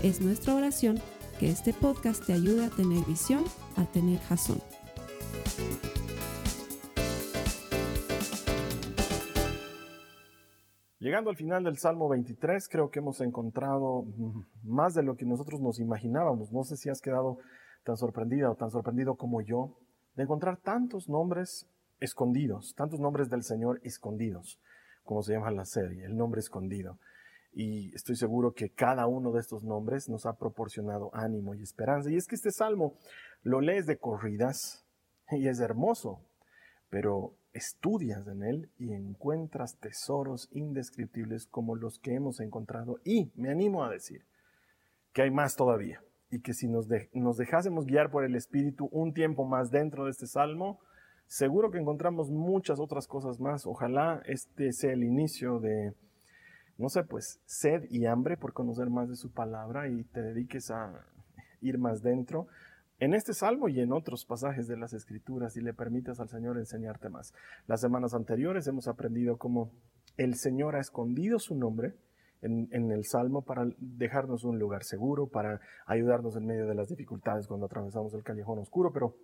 Es nuestra oración que este podcast te ayude a tener visión, a tener jazón. Llegando al final del Salmo 23, creo que hemos encontrado más de lo que nosotros nos imaginábamos. No sé si has quedado tan sorprendida o tan sorprendido como yo de encontrar tantos nombres escondidos, tantos nombres del Señor escondidos, como se llama la serie, el nombre escondido. Y estoy seguro que cada uno de estos nombres nos ha proporcionado ánimo y esperanza. Y es que este salmo lo lees de corridas y es hermoso, pero estudias en él y encuentras tesoros indescriptibles como los que hemos encontrado. Y me animo a decir que hay más todavía y que si nos, nos dejásemos guiar por el Espíritu un tiempo más dentro de este salmo, seguro que encontramos muchas otras cosas más. Ojalá este sea el inicio de, no sé, pues sed y hambre por conocer más de su palabra y te dediques a ir más dentro en este salmo y en otros pasajes de las escrituras y le permitas al Señor enseñarte más. Las semanas anteriores hemos aprendido cómo el Señor ha escondido su nombre en, el salmo para dejarnos un lugar seguro, para ayudarnos en medio de las dificultades cuando atravesamos el callejón oscuro, pero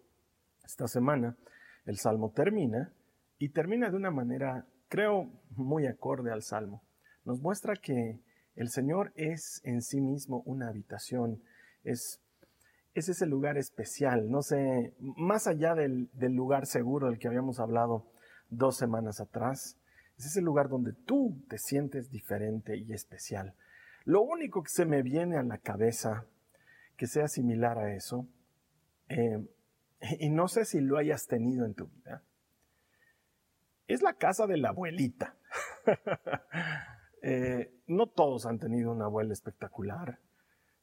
esta semana el salmo termina y termina de una manera, creo, muy acorde al salmo. Nos muestra que el Señor es en sí mismo una habitación, es es ese lugar especial, no sé, más allá del, lugar seguro del que habíamos hablado dos semanas atrás, es ese lugar donde tú te sientes diferente y especial. Lo único que se me viene a la cabeza que sea similar a eso, eh, y no sé si lo hayas tenido en tu vida, es la casa de la abuelita. Eh, no todos han tenido una abuela espectacular.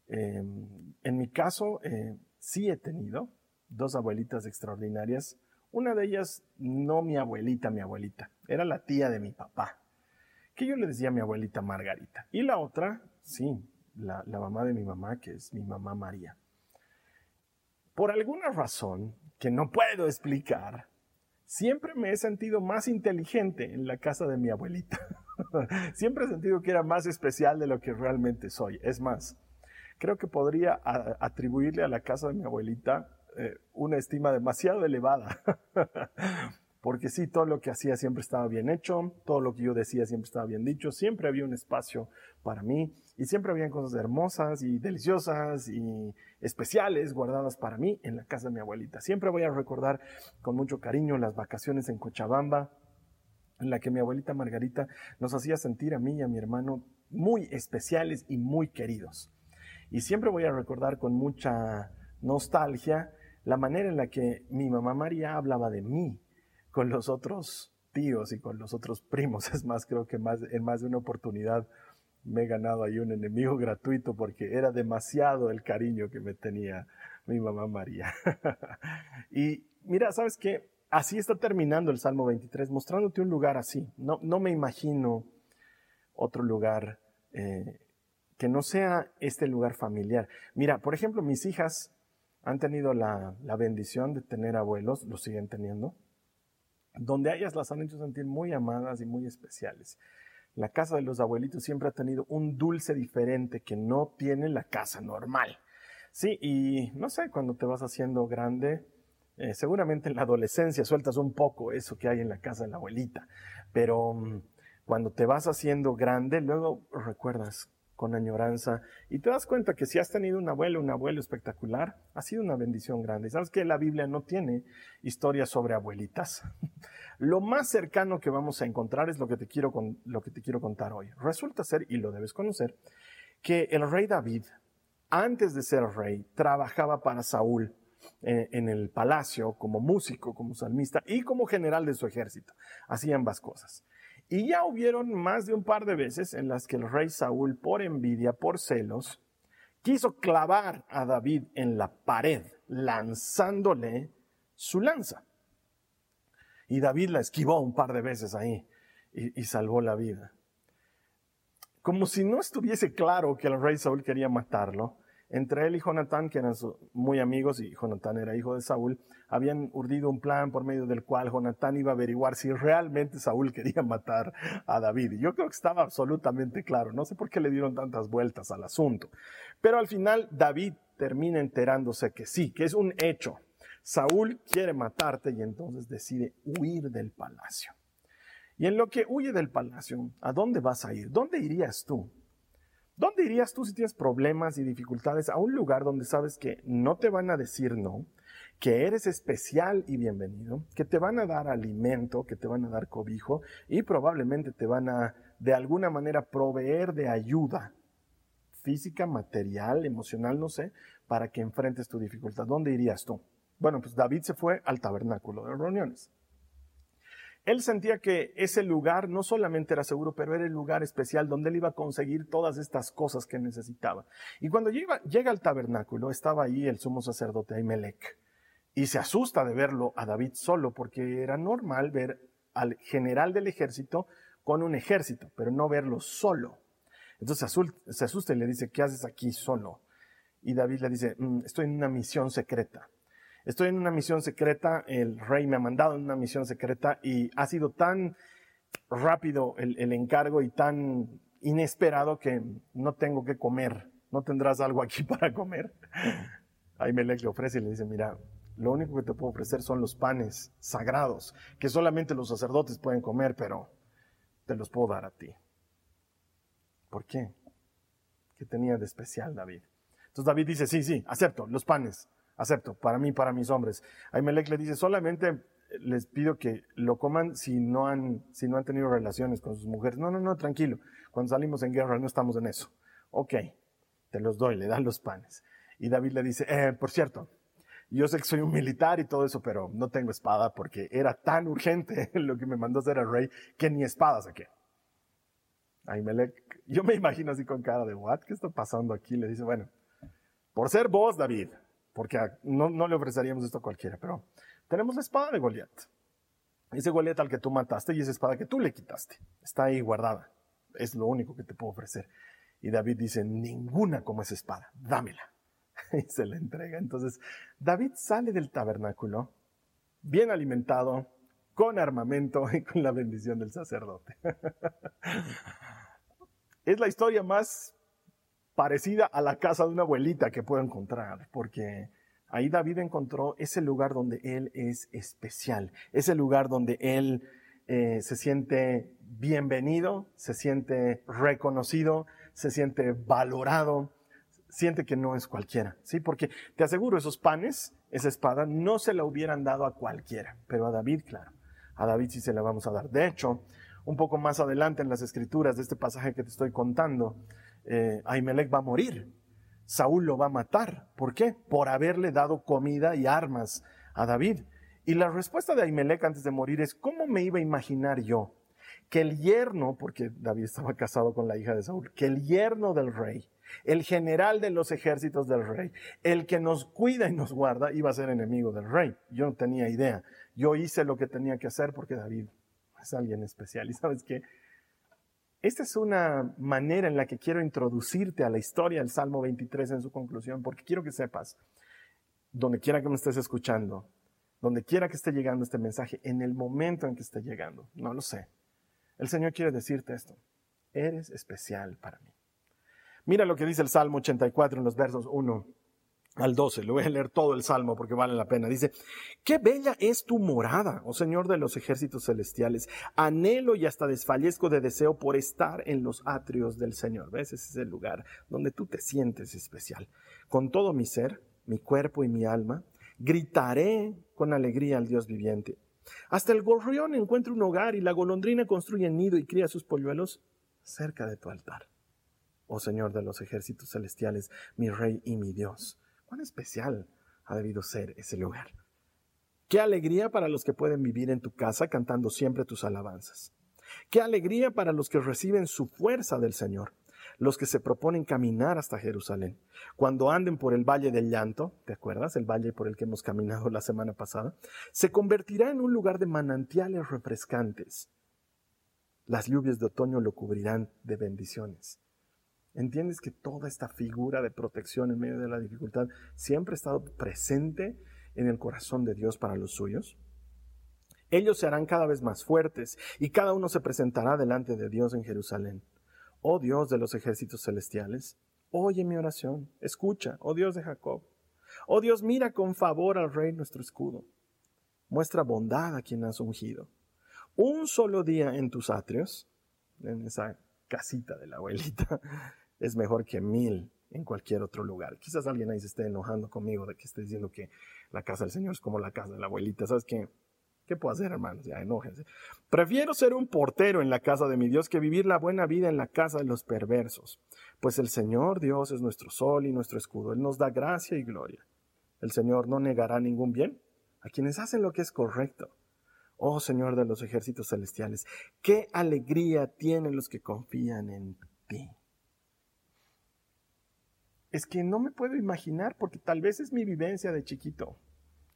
Em, en mi caso, eh, sí he tenido dos abuelitas extraordinarias. Una de ellas, no mi abuelita, mi abuelita, era la tía de mi papá, que yo le decía a mi abuelita Margarita. Y la otra, sí, la, la mamá de mi mamá, que es mi mamá María. Por alguna razón que no puedo explicar, siempre me he sentido más inteligente en la casa de mi abuelita. siempre he sentido que era más especial de lo que realmente soy. Es más, creo que podría atribuirle a la casa de mi abuelita eh, una estima demasiado elevada. Porque sí, todo lo que hacía siempre estaba bien hecho, todo lo que yo decía siempre estaba bien dicho, siempre había un espacio para mí y siempre habían cosas hermosas y deliciosas y especiales guardadas para mí en la casa de mi abuelita. Siempre voy a recordar con mucho cariño las vacaciones en Cochabamba, en la que mi abuelita Margarita nos hacía sentir a mí y a mi hermano muy especiales y muy queridos. Y siempre voy a recordar con mucha nostalgia la manera en la que mi mamá María hablaba de mí con los otros tíos y con los otros primos. Es más, creo que en más de una oportunidad me he ganado ahí un enemigo gratuito porque era demasiado el cariño que me tenía mi mamá María. y mira, ¿sabes qué? Así está terminando el Salmo 23, mostrándote un lugar así. No, no me imagino otro lugar eh, que no sea este lugar familiar. Mira, por ejemplo, mis hijas han tenido la, bendición de tener abuelos, lo siguen teniendo, donde a ellas las han hecho sentir muy amadas y muy especiales. La casa de los abuelitos siempre ha tenido un dulce diferente que no tiene la casa normal. Sí, y no sé, cuando te vas haciendo grande, eh, seguramente en la adolescencia sueltas un poco eso que hay en la casa de la abuelita, pero mm, cuando te vas haciendo grande, luego recuerdas con añoranza y te das cuenta que si has tenido un abuelo, un abuelo espectacular, ha sido una bendición grande. ¿Sabes que la Biblia no tiene historias sobre abuelitas? Lo más cercano que vamos a encontrar es lo que te quiero, lo que te quiero contar hoy. Resulta ser, y lo debes conocer, que el rey David, antes de ser rey, trabajaba para Saúl en el palacio como músico, como salmista y como general de su ejército. Hacía ambas cosas. Y ya hubieron más de un par de veces en las que el rey Saúl, por envidia, por celos, quiso clavar a David en la pared, lanzándole su lanza. Y David la esquivó un par de veces ahí y, salvó la vida. Como si no estuviese claro que el rey Saúl quería matarlo, entre él y Jonatán, que eran muy amigos, y Jonatán era hijo de Saúl, habían urdido un plan por medio del cual Jonatán iba a averiguar si realmente Saúl quería matar a David. Y yo creo que estaba absolutamente claro. No sé por qué le dieron tantas vueltas al asunto. Pero al final David termina enterándose que sí, que es un hecho. Saúl quiere matarte y entonces decide huir del palacio. Y en lo que huye del palacio, ¿a dónde vas a ir? ¿Dónde irías tú? ¿Dónde irías tú si tienes problemas y dificultades a un lugar donde sabes que no te van a decir no, que eres especial y bienvenido, que te van a dar alimento, que te van a dar cobijo y probablemente te van a de alguna manera proveer de ayuda física, material, emocional, no sé, para que enfrentes tu dificultad. ¿Dónde irías tú? Bueno, pues David se fue al tabernáculo de reuniones. Él sentía que ese lugar no solamente era seguro, pero era el lugar especial donde él iba a conseguir todas estas cosas que necesitaba. Y cuando llega, al tabernáculo, estaba ahí el sumo sacerdote Ahimelech. Y se asusta de verlo a David solo, porque era normal ver al general del ejército con un ejército, pero no verlo solo. Entonces se asusta y le dice, ¿qué haces aquí solo? Y David le dice, mm, estoy en una misión secreta. Estoy en una misión secreta, el rey me ha mandado en una misión secreta y ha sido tan rápido el, encargo y tan inesperado que no tengo que comer. ¿No tendrás algo aquí para comer? Ahí Melech le ofrece y le dice, mira, lo único que te puedo ofrecer son los panes sagrados, que solamente los sacerdotes pueden comer, pero te los puedo dar a ti. ¿Por qué? ¿Qué tenía de especial David? Entonces David dice, sí, sí, acepto los panes, acepto, para mí, para mis hombres. Ahimelech le dice, solamente les pido que lo coman si no han, si no han tenido relaciones con sus mujeres. No, no, no, tranquilo. Cuando salimos en guerra no estamos en eso. Ok, te los doy, le dan los panes. Y David le dice, eh, por cierto, yo sé que soy un militar y todo eso, pero no tengo espada porque era tan urgente lo que me mandó hacer el rey que ni espada saqué. Ahimelech, yo me imagino así con cara de, ¿what? ¿Qué está pasando aquí? Le dice, bueno, por ser vos, David, porque no, no le ofreceríamos esto a cualquiera, pero tenemos la espada de Goliat. Ese Goliat al que tú mataste y esa espada que tú le quitaste. Está ahí guardada. Es lo único que te puedo ofrecer. Y David dice, ninguna como esa espada, dámela. Y se la entrega. Entonces, David sale del tabernáculo, bien alimentado, con armamento y con la bendición del sacerdote. es la historia más parecida a la casa de una abuelita que puedo encontrar, porque ahí David encontró ese lugar donde él es especial, ese lugar donde él eh, se siente bienvenido, se siente reconocido, se siente valorado, siente que no es cualquiera, ¿sí? Porque te aseguro, esos panes, esa espada, no se la hubieran dado a cualquiera, pero a David, claro, a David sí se la vamos a dar. De hecho, un poco más adelante en las escrituras de este pasaje que te estoy contando, eh, Ahimelech va a morir. Saúl lo va a matar. ¿Por qué? Por haberle dado comida y armas a David. Y la respuesta de Ahimelech antes de morir es, ¿cómo me iba a imaginar yo que el yerno, porque David estaba casado con la hija de Saúl, que el yerno del rey, el general de los ejércitos del rey, el que nos cuida y nos guarda, iba a ser enemigo del rey? Yo no tenía idea. Yo hice lo que tenía que hacer porque David es alguien especial. Y sabes qué? Esta es una manera en la que quiero introducirte a la historia del Salmo 23 en su conclusión, porque quiero que sepas, donde quiera que me estés escuchando, donde quiera que esté llegando este mensaje, en el momento en que esté llegando, no lo sé. El Señor quiere decirte esto, eres especial para mí. Mira lo que dice el Salmo 84 en los versos 1 al 12. Le voy a leer todo el salmo porque vale la pena. Dice, qué bella es tu morada, oh Señor de los ejércitos celestiales. Anhelo y hasta desfallezco de deseo por estar en los atrios del Señor. ¿Ves? Ese es el lugar donde tú te sientes especial. Con todo mi ser, mi cuerpo y mi alma, gritaré con alegría al Dios viviente. Hasta el gorrión encuentra un hogar y la golondrina construye nido y cría sus polluelos cerca de tu altar. Oh Señor de los ejércitos celestiales, mi Rey y mi Dios especial ha debido ser ese lugar. Qué alegría para los que pueden vivir en tu casa cantando siempre tus alabanzas. Qué alegría para los que reciben su fuerza del Señor. los que se proponen caminar hasta Jerusalén. Cuando anden por el valle del llanto, ¿te acuerdas? El valle por el que hemos caminado la semana pasada, se convertirá en un lugar de manantiales refrescantes. Las lluvias de otoño lo cubrirán de bendiciones. ¿Entiendes que toda esta figura de protección en medio de la dificultad siempre ha estado presente en el corazón de Dios para los suyos? Ellos se harán cada vez más fuertes y cada uno se presentará delante de Dios en Jerusalén. Oh Dios de los ejércitos celestiales, oye mi oración, escucha, oh Dios de Jacob. Oh Dios, mira con favor al rey nuestro escudo. Muestra bondad a quien has ungido. Un solo día en tus atrios, en esa casita de la abuelita, es mejor que mil en cualquier otro lugar. Quizás alguien ahí se esté enojando conmigo de que esté diciendo que la casa del Señor es como la casa de la abuelita. ¿Sabes qué? ¿Qué puedo hacer, hermanos? Ya, enójense. Prefiero ser un portero en la casa de mi Dios que vivir la buena vida en la casa de los perversos. Pues el Señor Dios es nuestro sol y nuestro escudo. Él nos da gracia y gloria. El Señor no negará ningún bien a quienes hacen lo que es correcto. Oh Señor de los ejércitos celestiales, qué alegría tienen los que confían en ti. Es que no me puedo imaginar porque tal vez es mi vivencia de chiquito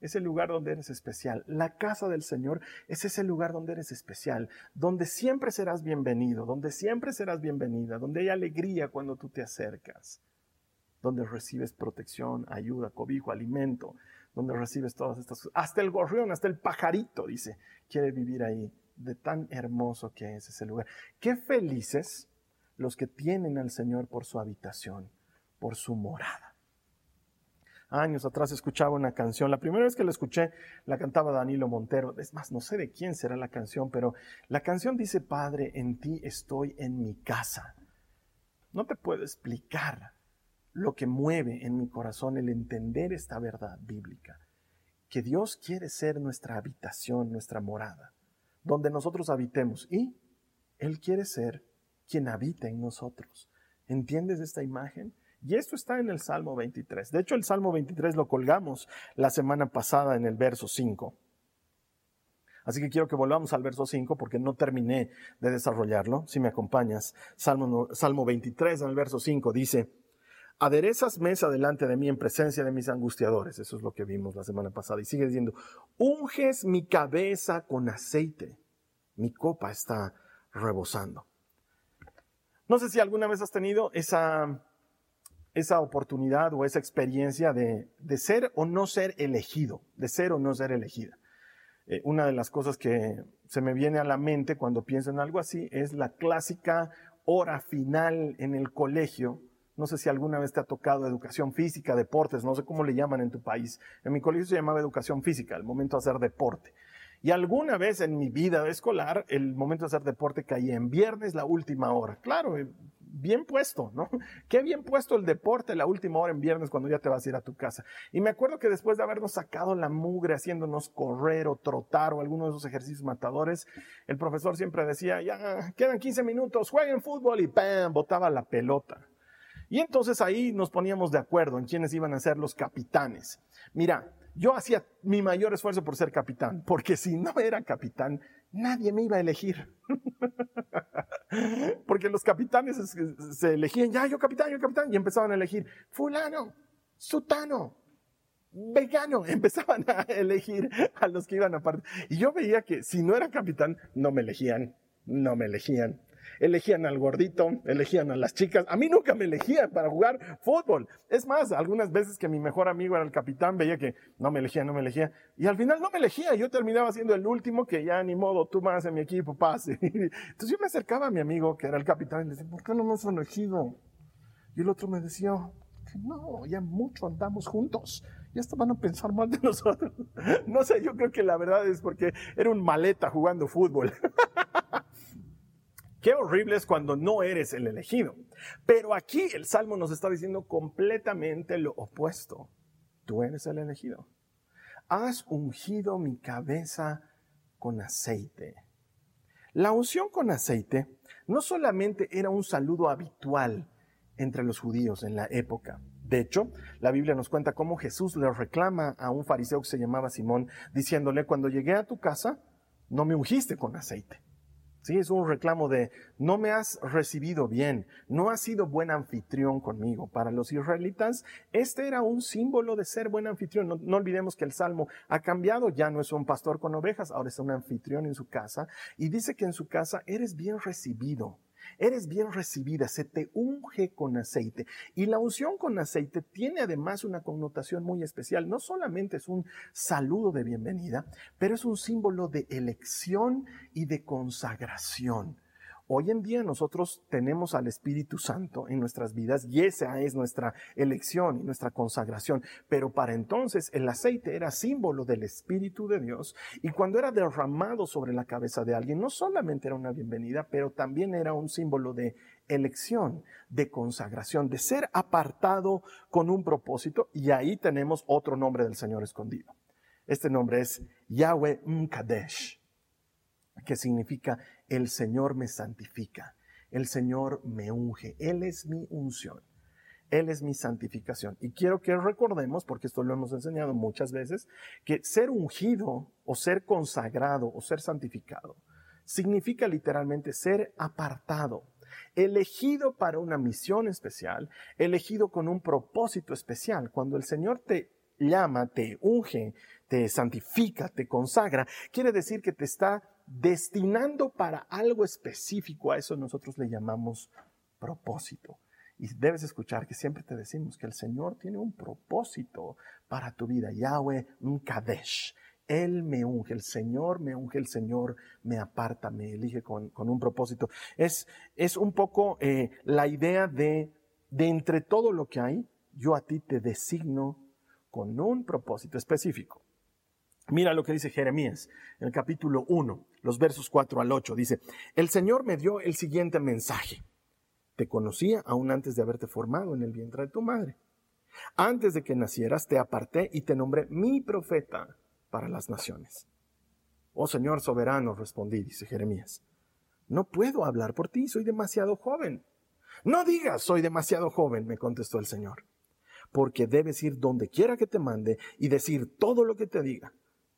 es el lugar donde eres especial. La casa del Señor es ese lugar donde eres especial, donde siempre serás bienvenido, donde siempre serás bienvenida, donde hay alegría cuando tú te acercas, donde recibes protección, ayuda, cobijo, alimento, donde recibes todas estas cosas. Hasta el gorrión, hasta el pajarito, dice, quiere vivir ahí, de tan hermoso que es ese lugar. Qué felices los que tienen al Señor por su habitación, por su morada años atrás escuchaba una canción. La primera vez que la escuché la cantaba Danilo Montero. Es más, no sé de quién será la canción, pero la canción dice, Padre, en ti estoy en mi casa. No te puedo explicar lo que mueve en mi corazón el entender esta verdad bíblica. Que Dios quiere ser nuestra habitación, nuestra morada, donde nosotros habitemos. Y Él quiere ser quien habita en nosotros. ¿Entiendes esta imagen? Y esto está en el Salmo 23. De hecho, el Salmo 23 lo colgamos la semana pasada en el verso 5. Así que quiero que volvamos al verso 5 porque no terminé de desarrollarlo. Si me acompañas, Salmo, Salmo 23 en el verso 5 dice, aderezas mesa delante de mí en presencia de mis angustiadores. Eso es lo que vimos la semana pasada. Y sigue diciendo, unges mi cabeza con aceite. Mi copa está rebosando. No sé si alguna vez has tenido esa esa oportunidad o esa experiencia de, ser o no ser elegido, de ser o no ser elegida. Eh, una de las cosas que se me viene a la mente cuando pienso en algo así es la clásica hora final en el colegio. No sé si alguna vez te ha tocado educación física, deportes, no sé cómo le llaman en tu país. En mi colegio se llamaba educación física, el momento de hacer deporte. Y alguna vez en mi vida escolar, el momento de hacer deporte caía en viernes, la última hora. Claro, bien puesto, ¿no? Qué bien puesto el deporte la última hora en viernes cuando ya te vas a ir a tu casa. Y me acuerdo que después de habernos sacado la mugre haciéndonos correr o trotar o alguno de esos ejercicios matadores, el profesor siempre decía, ya, quedan 15 minutos, jueguen fútbol y ¡pam! botaba la pelota. Y entonces ahí nos poníamos de acuerdo en quiénes iban a ser los capitanes. Mira, yo hacía mi mayor esfuerzo por ser capitán, porque si no era capitán, nadie me iba a elegir. Porque los capitanes se elegían, ya yo capitán, yo capitán, y empezaban a elegir fulano, sutano, vegano, empezaban a elegir a los que iban a partir. Y yo veía que si no era capitán, no me elegían, no me elegían elegían al gordito, elegían a las chicas. A mí nunca me elegían para jugar fútbol. Es más, algunas veces que mi mejor amigo era el capitán, veía que no me elegía, no me elegía. Y al final no me elegía. Yo terminaba siendo el último que ya ni modo, tú más en mi equipo, pase. Entonces yo me acercaba a mi amigo, que era el capitán, y le decía, ¿por qué no me has elegido? Y el otro me decía, no, ya mucho andamos juntos. Ya hasta van a pensar mal de nosotros. No sé, yo creo que la verdad es porque era un maleta jugando fútbol. Qué horrible es cuando no eres el elegido. Pero aquí el Salmo nos está diciendo completamente lo opuesto. Tú eres el elegido. Has ungido mi cabeza con aceite. La unción con aceite no solamente era un saludo habitual entre los judíos en la época. De hecho, la Biblia nos cuenta cómo Jesús le reclama a un fariseo que se llamaba Simón, diciéndole, cuando llegué a tu casa, no me ungiste con aceite Sí, es un reclamo de no me has recibido bien, no has sido buen anfitrión conmigo. Para los israelitas, este era un símbolo de ser buen anfitrión. No, no, olvidemos que el salmo ha cambiado, ya no es un pastor con ovejas, ahora es un anfitrión en su casa y dice que en su casa eres bien recibido. Eres bien recibida, se te unge con aceite. Y la unción con aceite tiene además una connotación muy especial. No solamente es un saludo de bienvenida, pero es un símbolo de elección y de consagración. Hoy en día nosotros tenemos al Espíritu Santo en nuestras vidas y esa es nuestra elección y nuestra consagración. Pero para entonces el aceite era símbolo del Espíritu de Dios y cuando era derramado sobre la cabeza de alguien no solamente era una bienvenida, pero también era un símbolo de elección, de consagración, de ser apartado con un propósito y ahí tenemos otro nombre del Señor escondido. Este nombre es Yahweh Mkadesh, que significa el Señor me santifica, el Señor me unge, Él es mi unción, Él es mi santificación. Y quiero que recordemos, porque esto lo hemos enseñado muchas veces, que ser ungido o ser consagrado o ser santificado significa literalmente ser apartado, elegido para una misión especial, elegido con un propósito especial. Cuando el Señor te llama, te unge, te santifica, te consagra, quiere decir que te está destinando para algo específico. A eso nosotros le llamamos propósito. Y debes escuchar que siempre te decimos que el Señor tiene un propósito para tu vida. Yahweh Kadesh. Él me unge, el Señor me unge, el Señor me aparta, me elige con, un propósito. Es, es un poco eh, la idea de, de entre todo lo que hay, yo a ti te designo con un propósito específico. Mira lo que dice Jeremías en el capítulo 1, los versos 4 al 8. Dice, el Señor me dio el siguiente mensaje. Te conocía aún antes de haberte formado en el vientre de tu madre. Antes de que nacieras te aparté y te nombré mi profeta para las naciones. Oh Señor soberano, respondí, dice Jeremías. No puedo hablar por ti, soy demasiado joven. No digas, soy demasiado joven, me contestó el Señor, porque debes ir donde quiera que te mande y decir todo lo que te diga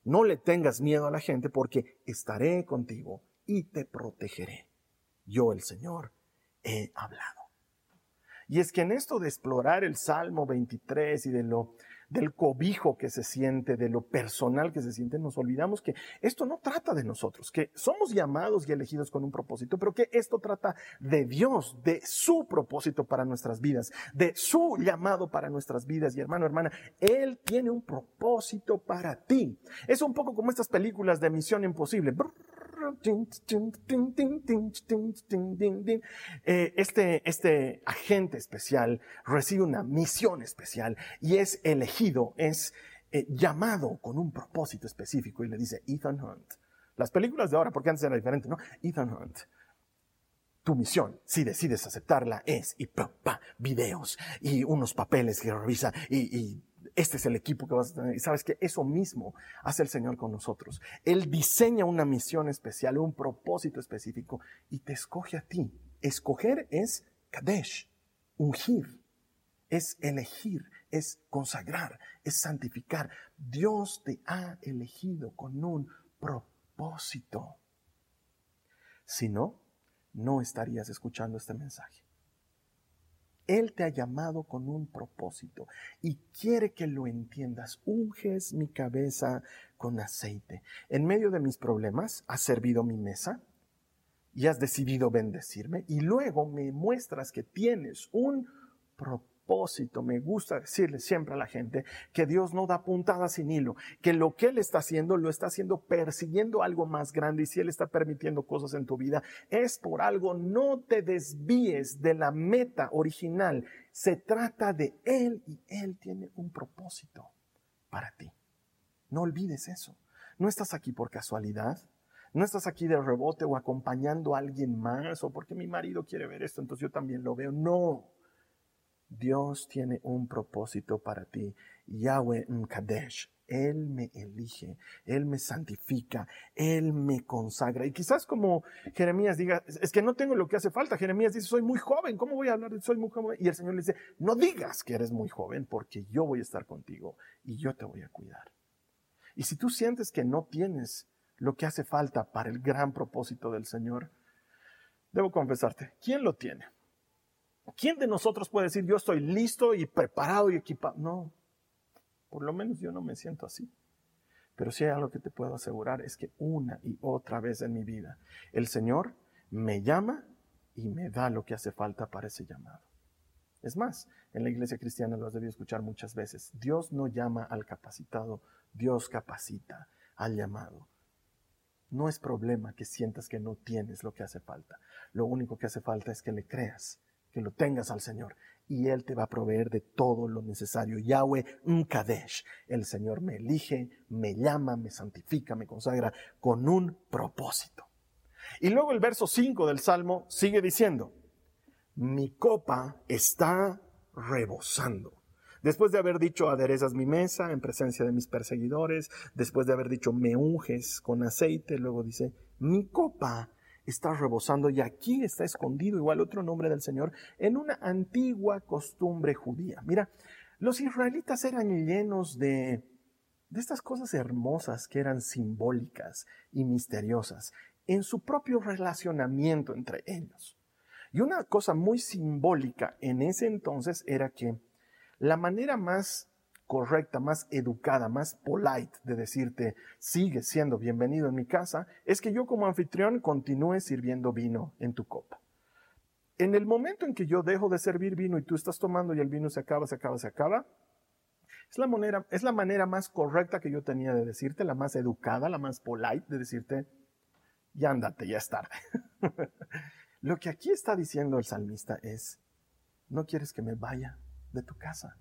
no le tengas miedo a la gente porque estaré contigo y te protegeré. Yo, el Señor, he hablado. Y es que en esto de explorar el Salmo 23 y de lo del cobijo que se siente, de lo personal que se siente, nos olvidamos que esto no trata de nosotros, que somos llamados y elegidos con un propósito, pero que esto trata de Dios, de su propósito para nuestras vidas, de su llamado para nuestras vidas. Y hermano, hermana, Él tiene un propósito para ti. Es un poco como estas películas de Misión Imposible. Este, este agente especial recibe una misión especial y es elegido, es eh, llamado con un propósito específico y le dice Ethan Hunt. Las películas de ahora, porque antes era diferente, ¿no? Ethan Hunt tu misión, si decides aceptarla, es y pa, pa, videos y unos papeles que revisa y, y este es el equipo que vas a tener. Y sabes que eso mismo hace el Señor con nosotros. Él diseña una misión especial, un propósito específico y te escoge a ti. Escoger es Kadesh, ungir, es elegir, es consagrar, es santificar. Dios te ha elegido con un propósito. Si no, no estarías escuchando este mensaje. Él te ha llamado con un propósito y quiere que lo entiendas. Unges mi cabeza con aceite. En medio de mis problemas, has servido mi mesa y has decidido bendecirme y luego me muestras que tienes un propósito me gusta decirle siempre a la gente que Dios no da puntada sin hilo, que lo que Él está haciendo lo está haciendo persiguiendo algo más grande y si Él está permitiendo cosas en tu vida es por algo, no te desvíes de la meta original, se trata de Él y Él tiene un propósito para ti. No olvides eso, no estás aquí por casualidad. No estás aquí de rebote o acompañando a alguien más o porque mi marido quiere ver esto, entonces yo también lo veo. No, Dios tiene un propósito para ti. Yahweh Mkadesh. Él me elige, Él me santifica, Él me consagra. Y quizás como Jeremías diga, es que no tengo lo que hace falta. Jeremías dice, soy muy joven, ¿cómo voy a hablar de soy muy joven? Y el Señor le dice, no digas que eres muy joven porque yo voy a estar contigo y yo te voy a cuidar. Y si tú sientes que no tienes lo que hace falta para el gran propósito del Señor. Debo confesarte, ¿quién lo tiene? ¿Quién de nosotros puede decir, yo estoy listo y preparado y equipado? No, por lo menos yo no me siento así. Pero si hay algo que te puedo asegurar es que una y otra vez en mi vida el Señor me llama y me da lo que hace falta para ese llamado. Es más, en la iglesia cristiana lo has debido escuchar muchas veces. Dios no llama al capacitado, Dios capacita al llamado. No es problema que sientas que no tienes lo que hace falta. Lo único que hace falta es que le creas, que lo tengas al Señor y Él te va a proveer de todo lo necesario. Yahweh Kadesh. El Señor me elige, me llama, me santifica, me consagra con un propósito. Y luego el verso 5 del Salmo sigue diciendo, mi copa está rebosando. Después de haber dicho, aderezas mi mesa en presencia de mis perseguidores, después de haber dicho, me unges con aceite, luego dice, mi copa está rebosando y aquí está escondido igual otro nombre del Señor en una antigua costumbre judía. Mira, los israelitas eran llenos de, de estas cosas hermosas que eran simbólicas y misteriosas en su propio relacionamiento entre ellos. Y una cosa muy simbólica en ese entonces era que la manera más correcta, más educada, más polite de decirte, sigue siendo bienvenido en mi casa, es que yo como anfitrión continúe sirviendo vino en tu copa. En el momento en que yo dejo de servir vino y tú estás tomando y el vino se acaba, se acaba, se acaba, es la manera, es la manera más correcta que yo tenía de decirte, la más educada, la más polite de decirte, ya andate, ya es tarde. Lo que aquí está diciendo el salmista es, no quieres que me vaya de tu casa.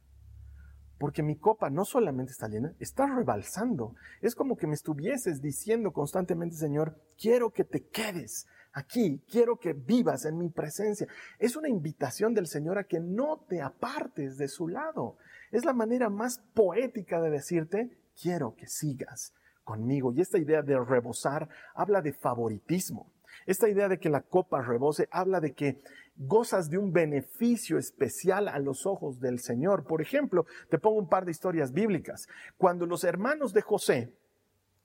Porque mi copa no solamente está llena, está rebalsando. Es como que me estuvieses diciendo constantemente, Señor, quiero que te quedes aquí, quiero que vivas en mi presencia. Es una invitación del Señor a que no te apartes de su lado. Es la manera más poética de decirte, quiero que sigas conmigo. Y esta idea de rebosar habla de favoritismo. Esta idea de que la copa rebose habla de que gozas de un beneficio especial a los ojos del Señor. Por ejemplo, te pongo un par de historias bíblicas. Cuando los hermanos de José,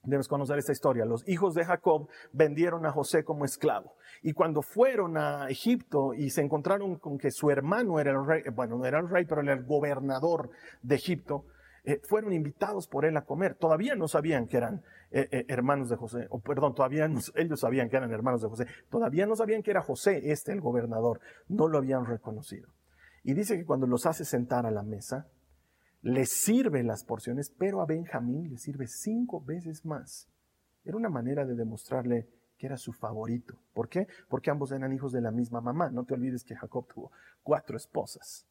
debes conocer esta historia, los hijos de Jacob vendieron a José como esclavo. Y cuando fueron a Egipto y se encontraron con que su hermano era el rey, bueno, no era el rey, pero era el gobernador de Egipto, eh, fueron invitados por él a comer. Todavía no sabían que eran eh, eh, hermanos de José, o perdón, todavía ellos sabían que eran hermanos de José. Todavía no sabían que era José este, el gobernador. No lo habían reconocido. Y dice que cuando los hace sentar a la mesa, les sirve las porciones, pero a Benjamín le sirve cinco veces más. Era una manera de demostrarle que era su favorito. ¿Por qué? Porque ambos eran hijos de la misma mamá. No te olvides que Jacob tuvo cuatro esposas.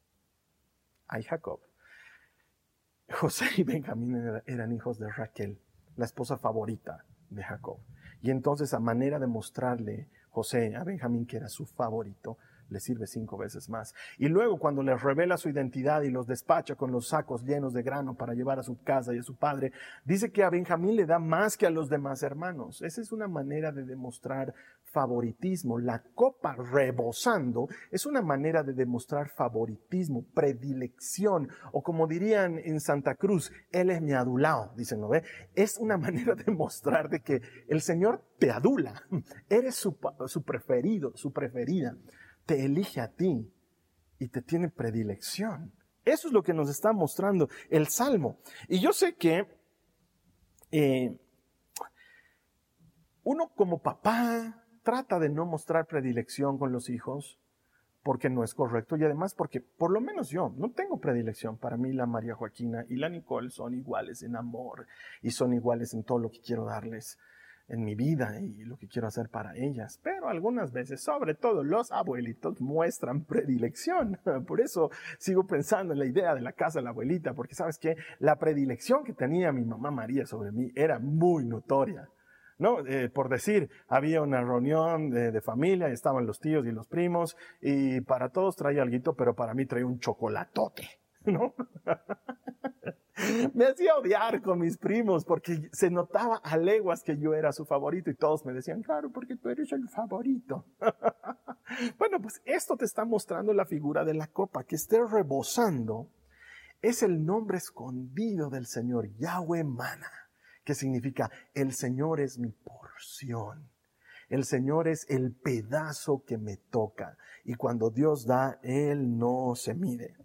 Ay, Jacob. José y Benjamín eran hijos de Raquel, la esposa favorita de Jacob. Y entonces a manera de mostrarle José a Benjamín que era su favorito, le sirve cinco veces más. Y luego cuando les revela su identidad y los despacha con los sacos llenos de grano para llevar a su casa y a su padre, dice que a Benjamín le da más que a los demás hermanos. Esa es una manera de demostrar favoritismo. La copa rebosando es una manera de demostrar favoritismo, predilección, o como dirían en Santa Cruz, Él es mi adulado, dicen, ¿no ve? Es una manera de mostrar de que el Señor te adula, eres su, su preferido, su preferida te elige a ti y te tiene predilección. Eso es lo que nos está mostrando el Salmo. Y yo sé que eh, uno como papá trata de no mostrar predilección con los hijos porque no es correcto y además porque por lo menos yo no tengo predilección. Para mí la María Joaquina y la Nicole son iguales en amor y son iguales en todo lo que quiero darles en mi vida y lo que quiero hacer para ellas. Pero algunas veces, sobre todo los abuelitos, muestran predilección. Por eso sigo pensando en la idea de la casa de la abuelita, porque sabes que la predilección que tenía mi mamá María sobre mí era muy notoria. ¿No? Eh, por decir, había una reunión de, familia estaban los tíos y los primos y para todos traía algo, pero para mí traía un chocolatote, ¿no? me hacía odiar con mis primos porque se notaba a leguas que yo era su favorito y todos me decían, claro, porque tú eres el favorito. bueno, pues esto te está mostrando la figura de la copa, que esté rebosando. Es el nombre escondido del Señor, Yahweh Mana. Que significa el Señor es mi porción. El Señor es el pedazo que me toca. Y cuando Dios da, Él no se mide.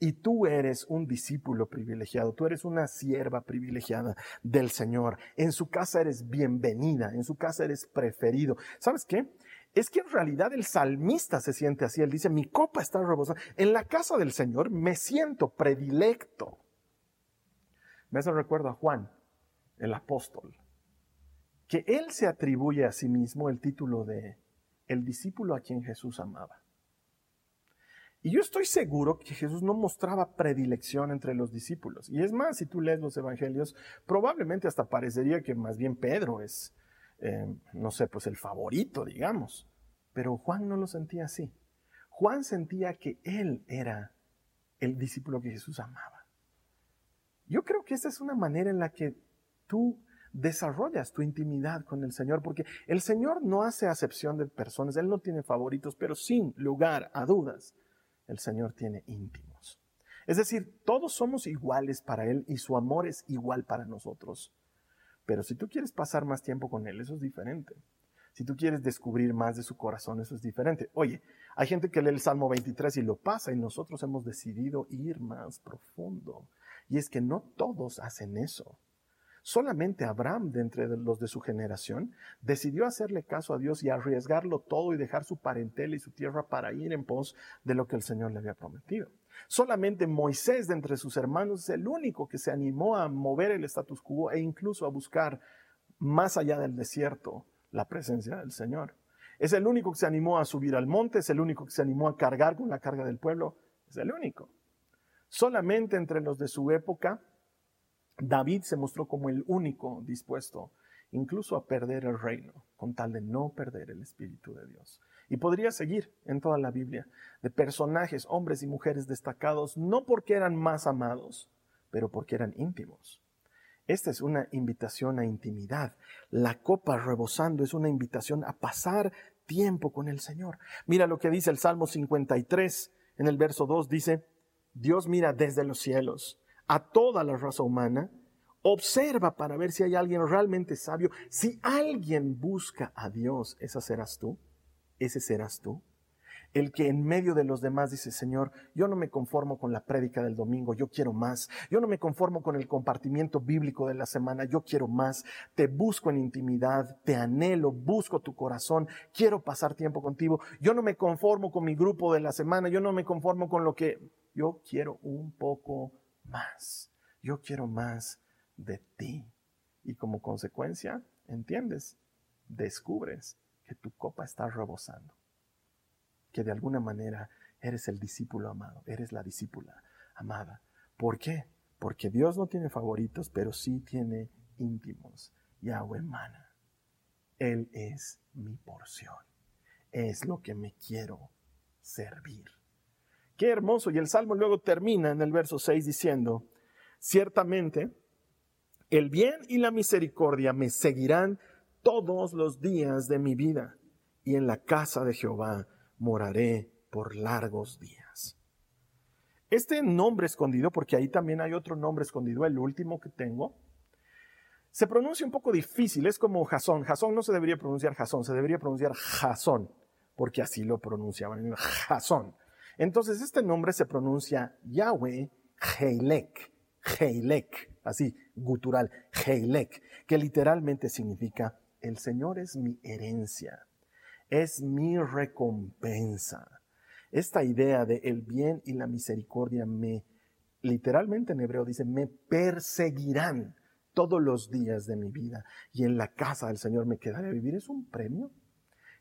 Y tú eres un discípulo privilegiado, tú eres una sierva privilegiada del Señor. En su casa eres bienvenida, en su casa eres preferido. ¿Sabes qué? Es que en realidad el salmista se siente así. Él dice, mi copa está rebosando. En la casa del Señor me siento predilecto. Me hace recuerdo a Juan, el apóstol, que él se atribuye a sí mismo el título de el discípulo a quien Jesús amaba. Y yo estoy seguro que Jesús no mostraba predilección entre los discípulos. Y es más, si tú lees los evangelios, probablemente hasta parecería que más bien Pedro es, eh, no sé, pues el favorito, digamos. Pero Juan no lo sentía así. Juan sentía que él era el discípulo que Jesús amaba. Yo creo que esta es una manera en la que tú desarrollas tu intimidad con el Señor, porque el Señor no hace acepción de personas, Él no tiene favoritos, pero sin lugar a dudas, el Señor tiene íntimos. Es decir, todos somos iguales para Él y su amor es igual para nosotros. Pero si tú quieres pasar más tiempo con Él, eso es diferente. Si tú quieres descubrir más de su corazón, eso es diferente. Oye, hay gente que lee el Salmo 23 y lo pasa y nosotros hemos decidido ir más profundo. Y es que no todos hacen eso. Solamente Abraham, de entre los de su generación, decidió hacerle caso a Dios y arriesgarlo todo y dejar su parentela y su tierra para ir en pos de lo que el Señor le había prometido. Solamente Moisés, de entre sus hermanos, es el único que se animó a mover el status quo e incluso a buscar más allá del desierto la presencia del Señor. Es el único que se animó a subir al monte, es el único que se animó a cargar con la carga del pueblo, es el único. Solamente entre los de su época David se mostró como el único dispuesto incluso a perder el reino, con tal de no perder el Espíritu de Dios. Y podría seguir en toda la Biblia de personajes, hombres y mujeres destacados, no porque eran más amados, pero porque eran íntimos. Esta es una invitación a intimidad. La copa rebosando es una invitación a pasar tiempo con el Señor. Mira lo que dice el Salmo 53 en el verso 2, dice, Dios mira desde los cielos a toda la raza humana, observa para ver si hay alguien realmente sabio. Si alguien busca a Dios, esa serás tú, ese serás tú. El que en medio de los demás dice, Señor, yo no me conformo con la prédica del domingo, yo quiero más. Yo no me conformo con el compartimiento bíblico de la semana, yo quiero más. Te busco en intimidad, te anhelo, busco tu corazón, quiero pasar tiempo contigo. Yo no me conformo con mi grupo de la semana, yo no me conformo con lo que yo quiero un poco más. Yo quiero más de ti. Y como consecuencia, ¿entiendes? Descubres que tu copa está rebosando. Que de alguna manera eres el discípulo amado, eres la discípula amada. ¿Por qué? Porque Dios no tiene favoritos, pero sí tiene íntimos. Yahweh mana. Él es mi porción. Es lo que me quiero servir. Qué hermoso. Y el Salmo luego termina en el verso 6 diciendo, ciertamente el bien y la misericordia me seguirán todos los días de mi vida, y en la casa de Jehová moraré por largos días. Este nombre escondido, porque ahí también hay otro nombre escondido, el último que tengo, se pronuncia un poco difícil, es como Jasón. Jasón no se debería pronunciar Jasón, se debería pronunciar Jasón, porque así lo pronunciaban, Jasón. Entonces este nombre se pronuncia Yahweh Heilek, Heilek, así gutural, Heilek, que literalmente significa el Señor es mi herencia, es mi recompensa. Esta idea de el bien y la misericordia me, literalmente en hebreo dice, me perseguirán todos los días de mi vida y en la casa del Señor me quedaré a vivir. ¿Es un premio?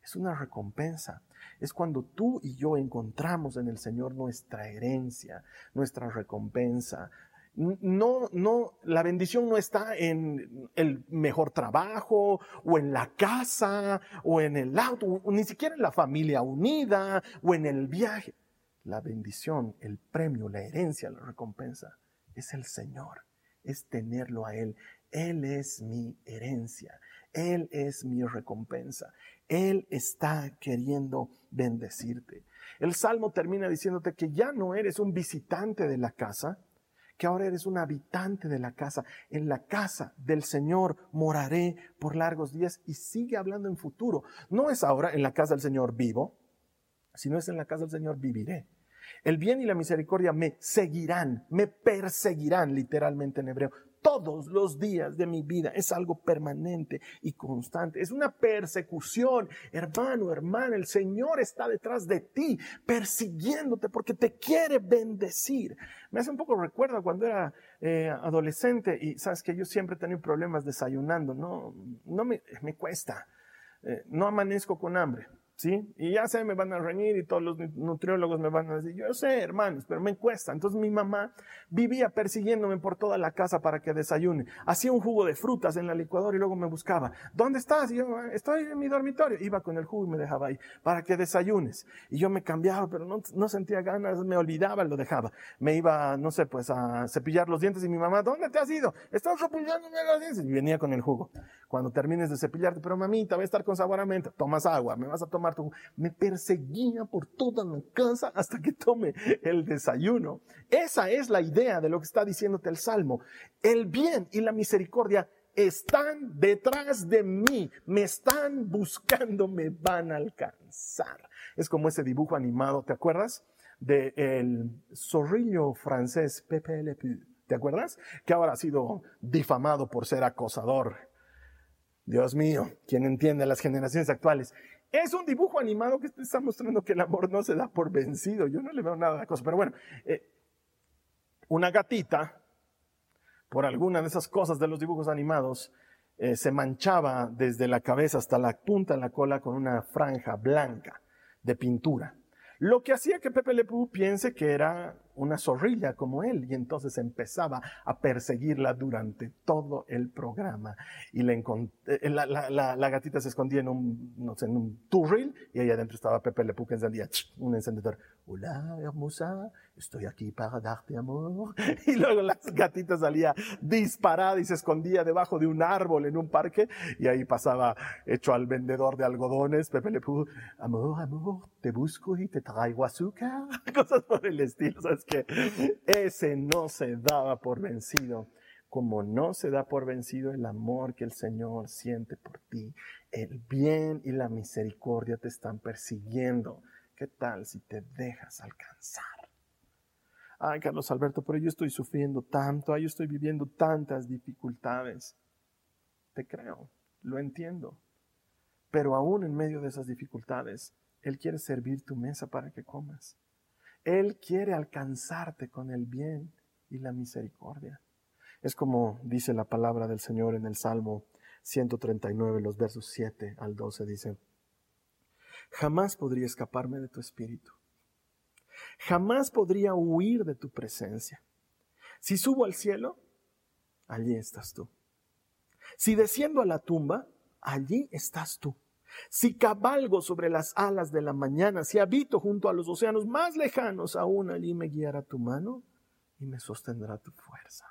Es una recompensa es cuando tú y yo encontramos en el Señor nuestra herencia, nuestra recompensa. No, no, la bendición no está en el mejor trabajo o en la casa o en el auto, ni siquiera en la familia unida o en el viaje. La bendición, el premio, la herencia, la recompensa es el Señor, es tenerlo a Él. Él es mi herencia, Él es mi recompensa. Él está queriendo bendecirte. El salmo termina diciéndote que ya no eres un visitante de la casa, que ahora eres un habitante de la casa. En la casa del Señor moraré por largos días y sigue hablando en futuro. No es ahora en la casa del Señor vivo, sino es en la casa del Señor viviré. El bien y la misericordia me seguirán, me perseguirán literalmente en hebreo todos los días de mi vida. Es algo permanente y constante. Es una persecución. Hermano, hermana, el Señor está detrás de ti, persiguiéndote porque te quiere bendecir. Me hace un poco recuerdo cuando era eh, adolescente y sabes que yo siempre he tenido problemas desayunando. No, no me, me cuesta. Eh, no amanezco con hambre. ¿Sí? Y ya sé, me van a reñir y todos los nutriólogos me van a decir, yo sé, hermanos, pero me cuesta. Entonces mi mamá vivía persiguiéndome por toda la casa para que desayune. Hacía un jugo de frutas en la licuadora y luego me buscaba. ¿Dónde estás? Y yo, estoy en mi dormitorio. Iba con el jugo y me dejaba ahí para que desayunes. Y yo me cambiaba, pero no, sentía ganas, me olvidaba, lo dejaba. Me iba, no sé, pues a cepillar los dientes y mi mamá, ¿dónde te has ido? Estás cepillándome los dientes. Y venía con el jugo. Cuando termines de cepillarte, pero mamita, voy a estar con sabor a menta. Tomas agua, me vas a tomar me perseguía por toda la casa hasta que tome el desayuno. Esa es la idea de lo que está diciéndote el Salmo. El bien y la misericordia están detrás de mí, me están buscando, me van a alcanzar. Es como ese dibujo animado, ¿te acuerdas? Del el zorrillo francés Pepe Le Pew. ¿Te acuerdas? Que ahora ha sido difamado por ser acosador. Dios mío, ¿quién entiende las generaciones actuales? Es un dibujo animado que está mostrando que el amor no se da por vencido. Yo no le veo nada a la cosa. Pero bueno, eh, una gatita, por alguna de esas cosas de los dibujos animados, eh, se manchaba desde la cabeza hasta la punta de la cola con una franja blanca de pintura. Lo que hacía que Pepe Le Pew piense que era una zorrilla como él y entonces empezaba a perseguirla durante todo el programa y eh, la, gatita se escondía en un, no sé, en un turril y ahí adentro estaba Pepe Le Pew encendía un encendedor. Hola, hermosa, estoy aquí para darte amor. Y luego la gatita salía disparada y se escondía debajo de un árbol en un parque y ahí pasaba hecho al vendedor de algodones, Pepe Le Pew, amor, amor, te busco y te traigo azúcar, cosas por el estilo, ¿sabes? que ese no se daba por vencido, como no se da por vencido el amor que el Señor siente por ti. El bien y la misericordia te están persiguiendo. ¿Qué tal si te dejas alcanzar? Ay, Carlos Alberto, pero yo estoy sufriendo tanto, ay, yo estoy viviendo tantas dificultades. Te creo, lo entiendo. Pero aún en medio de esas dificultades, Él quiere servir tu mesa para que comas. Él quiere alcanzarte con el bien y la misericordia. Es como dice la palabra del Señor en el Salmo 139, los versos 7 al 12, dice, jamás podría escaparme de tu espíritu, jamás podría huir de tu presencia. Si subo al cielo, allí estás tú. Si desciendo a la tumba, allí estás tú. Si cabalgo sobre las alas de la mañana, si habito junto a los océanos más lejanos, aún allí me guiará tu mano y me sostendrá tu fuerza.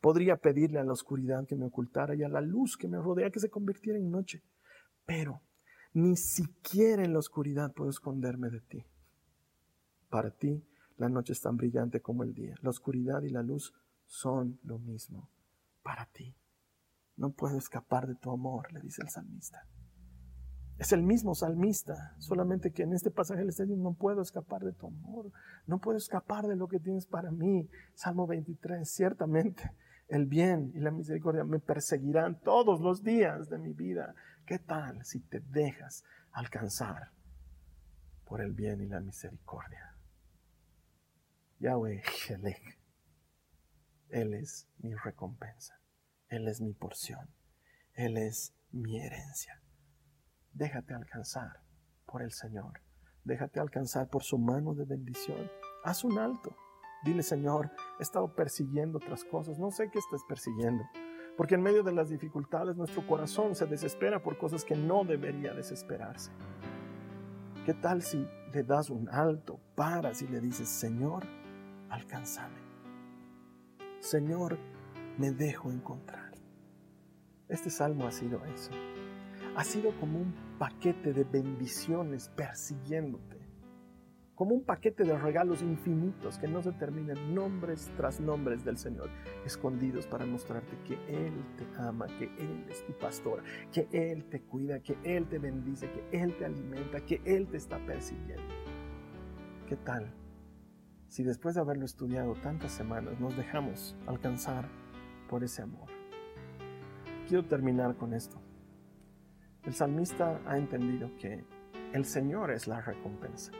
Podría pedirle a la oscuridad que me ocultara y a la luz que me rodea que se convirtiera en noche, pero ni siquiera en la oscuridad puedo esconderme de ti. Para ti, la noche es tan brillante como el día. La oscuridad y la luz son lo mismo. Para ti, no puedo escapar de tu amor, le dice el salmista. Es el mismo salmista, solamente que en este pasaje le está diciendo, no puedo escapar de tu amor, no puedo escapar de lo que tienes para mí. Salmo 23, ciertamente el bien y la misericordia me perseguirán todos los días de mi vida. ¿Qué tal si te dejas alcanzar por el bien y la misericordia? Yahweh Él es mi recompensa, Él es mi porción, Él es mi herencia. Déjate alcanzar por el Señor. Déjate alcanzar por su mano de bendición. Haz un alto. Dile, Señor, he estado persiguiendo otras cosas. No sé qué estás persiguiendo. Porque en medio de las dificultades nuestro corazón se desespera por cosas que no debería desesperarse. ¿Qué tal si le das un alto, paras y le dices, Señor, alcánzame? Señor, me dejo encontrar. Este salmo ha sido eso ha sido como un paquete de bendiciones persiguiéndote como un paquete de regalos infinitos que no se terminan, nombres tras nombres del Señor, escondidos para mostrarte que Él te ama, que Él es tu pastor, que Él te cuida, que Él te bendice, que Él te alimenta, que Él te está persiguiendo. ¿Qué tal si después de haberlo estudiado tantas semanas nos dejamos alcanzar por ese amor? Quiero terminar con esto. El salmista ha entendido que el Señor es la recompensa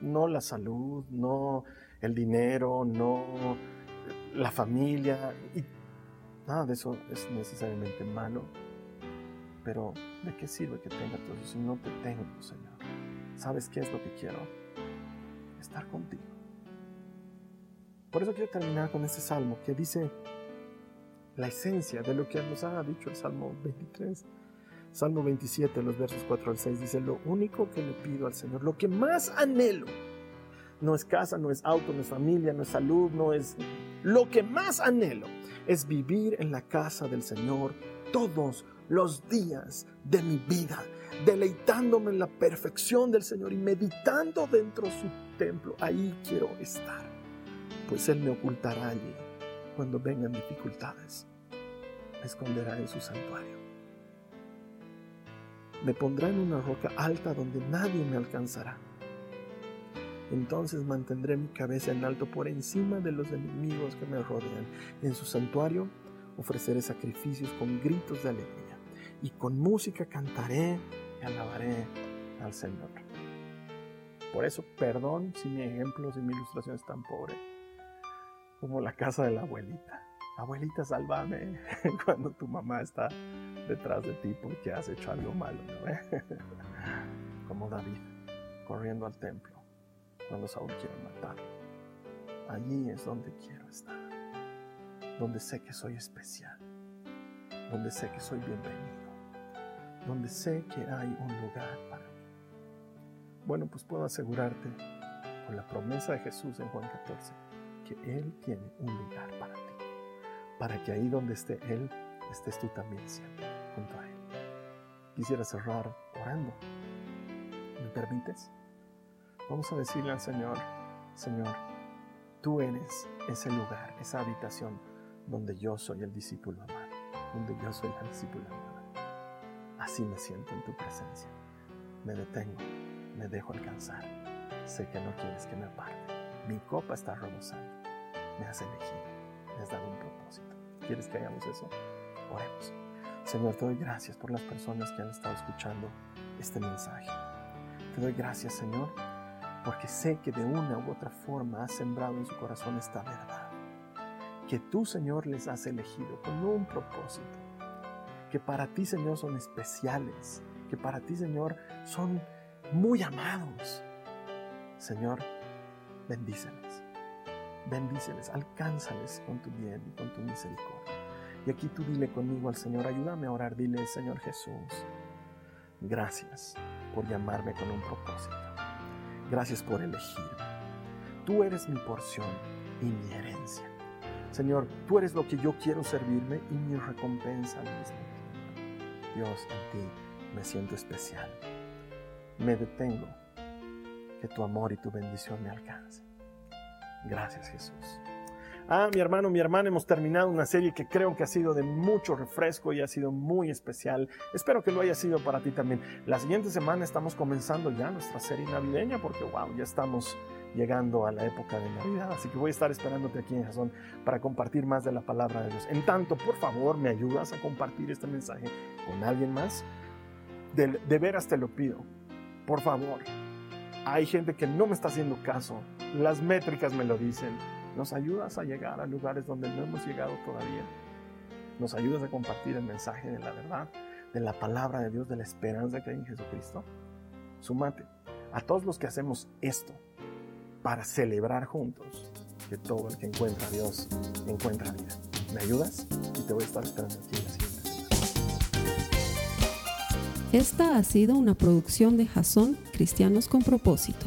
no la salud, no el dinero, no la familia, y nada de eso es necesariamente malo. Pero ¿de qué sirve que tenga todo eso si no te tengo, Señor? ¿Sabes qué es lo que quiero? Estar contigo. Por eso quiero terminar con este salmo que dice la esencia de lo que nos ha dicho el Salmo 23. Salmo 27, los versos 4 al 6, dice, lo único que le pido al Señor, lo que más anhelo, no es casa, no es auto, no es familia, no es salud, no es... Lo que más anhelo es vivir en la casa del Señor todos los días de mi vida, deleitándome en la perfección del Señor y meditando dentro de su templo. Ahí quiero estar, pues Él me ocultará allí cuando vengan dificultades. Me esconderá en su santuario me pondrá en una roca alta donde nadie me alcanzará. Entonces mantendré mi cabeza en alto por encima de los enemigos que me rodean. En su santuario ofreceré sacrificios con gritos de alegría y con música cantaré y alabaré al Señor. Por eso, perdón si mi ejemplo, si mi ilustración es tan pobre como la casa de la abuelita. Abuelita, sálvame cuando tu mamá está detrás de ti porque has hecho algo malo, Como David, corriendo al templo cuando Saúl quiere matarlo. Allí es donde quiero estar, donde sé que soy especial, donde sé que soy bienvenido, donde sé que hay un lugar para mí. Bueno, pues puedo asegurarte con la promesa de Jesús en Juan 14 que Él tiene un lugar para ti, para que ahí donde esté Él, estés tú también siempre junto a Él. Quisiera cerrar orando. ¿Me permites? Vamos a decirle al Señor, Señor, tú eres ese lugar, esa habitación donde yo soy el discípulo amado, donde yo soy la discípula amada. Así me siento en tu presencia. Me detengo, me dejo alcanzar. Sé que no quieres que me aparte. Mi copa está rebosando. Me has elegido, me has dado un propósito. ¿Quieres que hagamos eso? Oremos. Señor, te doy gracias por las personas que han estado escuchando este mensaje. Te doy gracias, Señor, porque sé que de una u otra forma has sembrado en su corazón esta verdad. Que tú, Señor, les has elegido con un propósito. Que para ti, Señor, son especiales. Que para ti, Señor, son muy amados. Señor, bendíceles. Bendíceles, alcánzales con tu bien y con tu misericordia. Y aquí tú dile conmigo al Señor, ayúdame a orar, dile, Señor Jesús, gracias por llamarme con un propósito. Gracias por elegirme. Tú eres mi porción y mi herencia. Señor, tú eres lo que yo quiero servirme y mi recompensa al mismo tiempo. Dios, en ti me siento especial. Me detengo que tu amor y tu bendición me alcancen. Gracias Jesús. Ah, mi hermano, mi hermana, hemos terminado una serie que creo que ha sido de mucho refresco y ha sido muy especial. Espero que lo haya sido para ti también. La siguiente semana estamos comenzando ya nuestra serie navideña porque, wow, ya estamos llegando a la época de Navidad. Así que voy a estar esperándote aquí en Jason para compartir más de la palabra de Dios. En tanto, por favor, me ayudas a compartir este mensaje con alguien más. De, de veras te lo pido. Por favor. Hay gente que no me está haciendo caso. Las métricas me lo dicen nos ayudas a llegar a lugares donde no hemos llegado todavía. Nos ayudas a compartir el mensaje de la verdad, de la palabra de Dios, de la esperanza que hay en Jesucristo. Sumate a todos los que hacemos esto para celebrar juntos que todo el que encuentra a Dios encuentra vida. ¿Me ayudas? Y te voy a estar esperando aquí en la siguiente Esta ha sido una producción de Jason Cristianos con Propósito.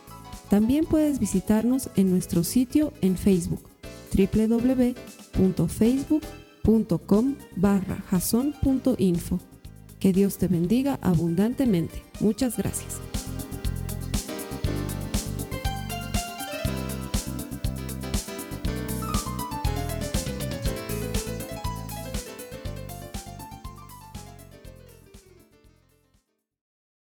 También puedes visitarnos en nuestro sitio en Facebook www.facebook.com barra Que Dios te bendiga abundantemente. Muchas gracias.